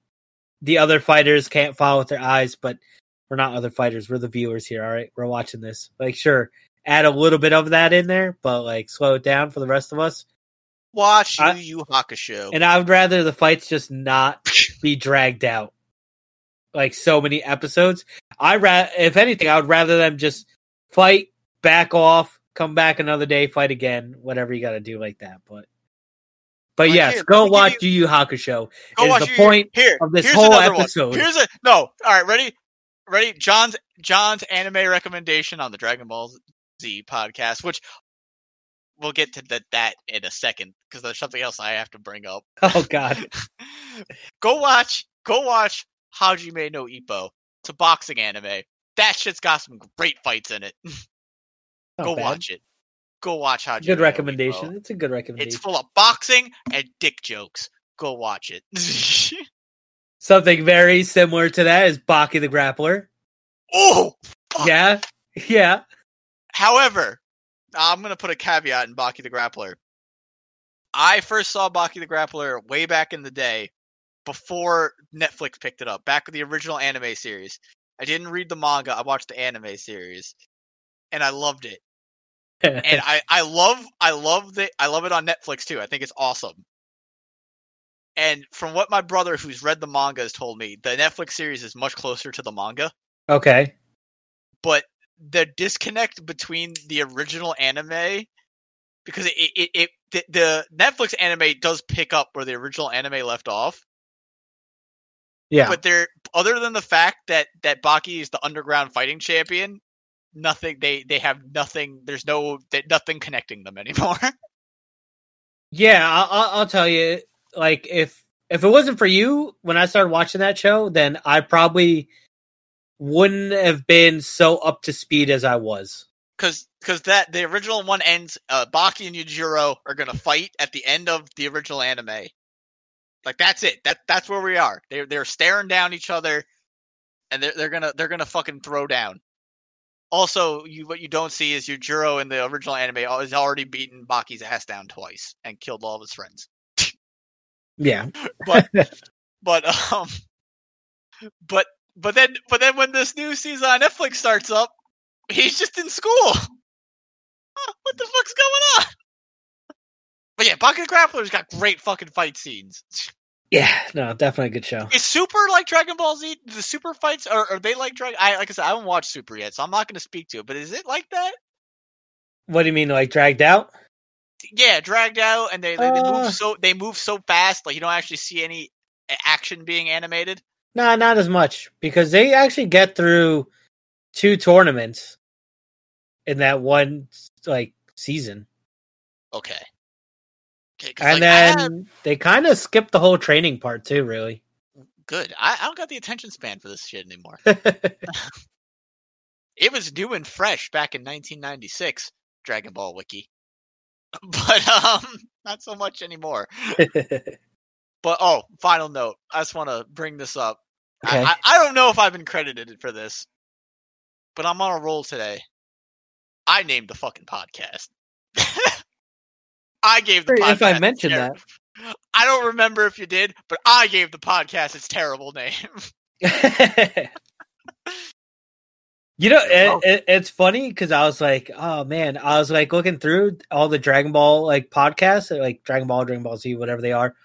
the other fighters can't follow with their eyes, but we're not other fighters. We're the viewers here. All right, we're watching this. Like, sure, add a little bit of that in there, but like slow it down for the rest of us. Watch I- Yu Yu Hakusho. And I would rather the fights just not be dragged out like so many episodes. I ra- if anything, I would rather them just fight, back off, come back another day, fight again, whatever you got to do like that. But but yes, go let me give watch you- Yu Yu Hakusho. Go is watch the Yu- point here of this here's whole another one. episode. Here's a no. All right, ready, ready. John's John's anime recommendation on the Dragon Ball Z podcast, which we'll get to that that in a second because there's something else I have to bring up. Oh God, go watch, go watch Hajime no Ippo. It's a boxing anime. That shit's got some great fights in it. Go bad. watch it. Go watch Hajime. Good no recommendation. Ippo. It's a good recommendation. It's full of boxing and dick jokes. Go watch it. Something very similar to that is Baki the Grappler. oh, fuck. Yeah, yeah. However, I'm gonna put a caveat in Baki the Grappler. I first saw Baki the Grappler way back in the day, before Netflix picked it up, back with the original anime series. I didn't read the manga; I watched the anime series, and I loved it. And I, I love, I love the, I love it on Netflix too. I think it's awesome. And from what my brother, who's read the manga, has told me, the Netflix series is much closer to the manga. okay. but the disconnect between the original anime because it, it, it the, the Netflix anime does pick up where the original anime left off, Yeah. but there other than the fact that that Baki is the underground fighting champion, nothing they they have nothing. There's no they, nothing connecting them anymore. Yeah, I'll, I'll tell you. Like, if if it wasn't for you when I started watching that show, then I probably wouldn't have been so up to speed as I was. Because because that the original one ends. Uh, Baki and Yujiro are gonna fight at the end of the original anime. Like that's it. That that's where we are. They're they're staring down each other, and they're they're gonna they're gonna fucking throw down. Also, you what you don't see is Yujiro in the original anime has already beaten Baki's ass down twice and killed all of his friends. Yeah. But but um, but but then but then when this new season on Netflix starts up, he's just in school. What the fuck's going on? But yeah, the Grappler's got great fucking fight scenes. Yeah. No, definitely a good show. Is Super like Dragon Ball Z? The Super fights are, are they like Dragon? I like I said, I haven't watched Super yet, so I'm not going to speak to it. But is it like that? What do you mean, like dragged out? Yeah, dragged out, and they they, they Uh. move so they move so fast, like you don't actually see any action being animated. Nah, not as much because they actually get through two tournaments in that one like season, Okay. Okay, and like, then they kind of skipped the whole training part too. Really. good. I, I don't got the attention span for this shit anymore. it was new and fresh back in 1996. Dragon Ball Wiki, but um, not so much anymore. But oh, final note. I just want to bring this up. Okay. I, I, I don't know if I've been credited for this, but I'm on a roll today. I named the fucking podcast. I gave the podcast. if I mentioned that. I don't remember if you did, but I gave the podcast its terrible name. you know, it, Oh. it, it's funny because I was like, oh man, I was like looking through all the Dragon Ball like podcasts, like Dragon Ball, Dragon Ball Z, whatever they are,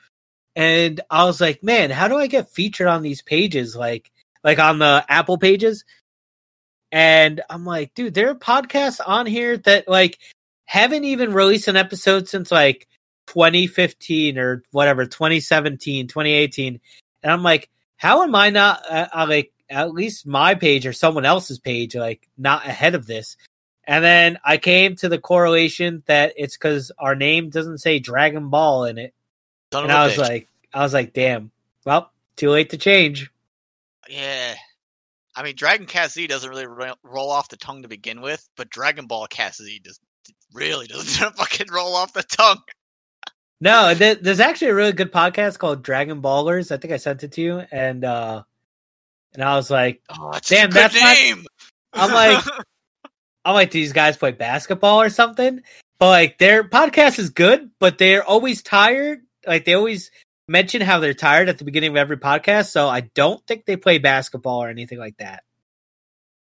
and I was like, man, how do I get featured on these pages, like like on the Apple pages? And I'm like, dude, there are podcasts on here that like haven't even released an episode since like 2015 or whatever, 2017, 2018. And I'm like, how am I not uh, uh, like at least my page or someone else's page like not ahead of this? And then I came to the correlation that it's because our name doesn't say Dragon Ball in it. And I was like, I was like, damn. Well, too late to change. yeah. I mean, Dragon Cast Z doesn't really ro- roll off the tongue to begin with, but Dragon Ball Cast Z does really doesn't fucking roll off the tongue. No, th- there's actually a really good podcast called Dragon Ballers. I think I sent it to you, and uh and I was like, Oh, that's Damn, that's not- name. I'm like, I'm like, these guys play basketball or something. But like, their podcast is good, but they're always tired. Like they always mention how they're tired at the beginning of every podcast. So I don't think they play basketball or anything like that.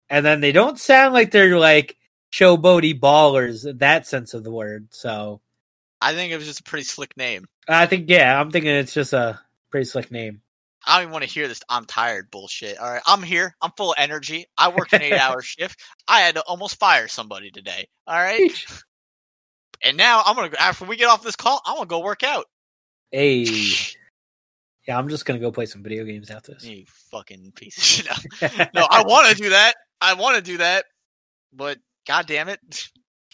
And then they don't sound like they're like showboaty ballers in that sense of the word. So I think it was just a pretty slick name. I think, yeah, I'm thinking it's just a pretty slick name. I don't even want to hear this. I'm tired bullshit. All right, I'm here. I'm full of energy. I worked an eight hour shift. I had to almost fire somebody today. All right, and now I'm gonna after we get off this call. I'm gonna go work out. Hey. Yeah, I'm just gonna go play some video games after this. You fucking piece of shit. No, no I want to do that. I want to do that, but god damn it.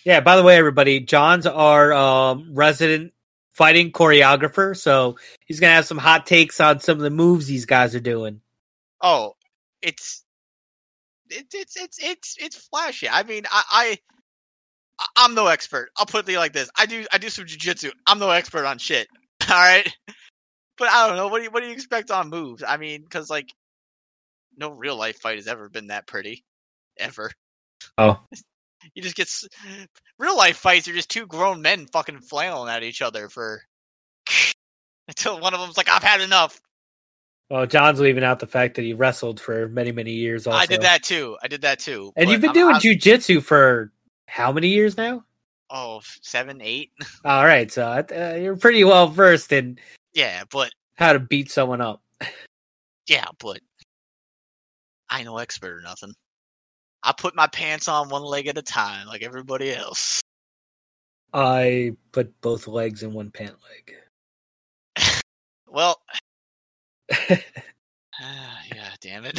Yeah, by the way, everybody, John's our um, resident fighting choreographer, so he's gonna have some hot takes on some of the moves these guys are doing. Oh, it's it's it's it's it's it's flashy. I mean, I. I I- I'm no expert. I'll put it like this: I do I do some jujitsu. I'm no expert on shit. All right, but I don't know. What do you what do you expect on moves? I mean, because like, no real life fight has ever been that pretty, ever. Oh. You just get s- real life fights are just two grown men fucking flailing at each other for until one of them's like, "I've had enough." Well, John's leaving out the fact that he wrestled for many, many years. Also, I did that too. I did that too. and you've been I'm- doing I'm- jujitsu for how many years now? Oh seven, eight. All right, so uh, you're pretty well versed in Yeah, but how to beat someone up. yeah, but I ain't no expert or nothing. I put my pants on one leg at a time, like everybody else. I put both legs in one pant leg. Well, leg. yeah, damn it.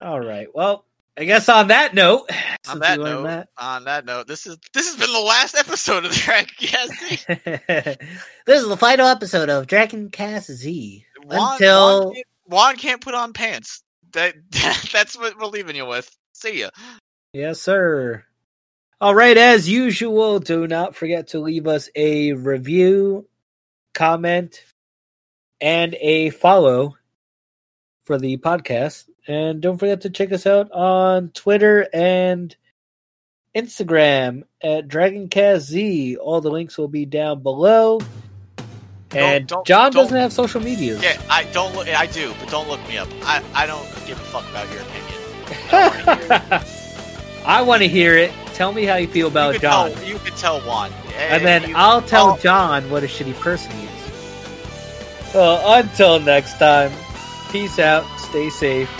All right. Well, I guess on that note, on that note, on that note, this is this has been the last episode of Dragon Cast. that- this is the final episode of Dragon Cast Z. Juan, Until- Juan, can't, Juan can't put on pants. That that's what we're leaving you with. See ya. Yes, sir. All right, as usual, do not forget to leave us a review, comment, and a follow for the podcast. And don't forget to check us out on Twitter and Instagram at DragonCastZ. All the links will be down below. And don't- John don't- doesn't have social media. Yeah, I don't look. I do, but don't look me up. I I don't give a fuck about your opinion. I it. I hear it. Tell me how you feel about you John. Tell, you could tell Juan, and then I'll tell John what a shitty person he is. Well, until next time, peace out, stay safe,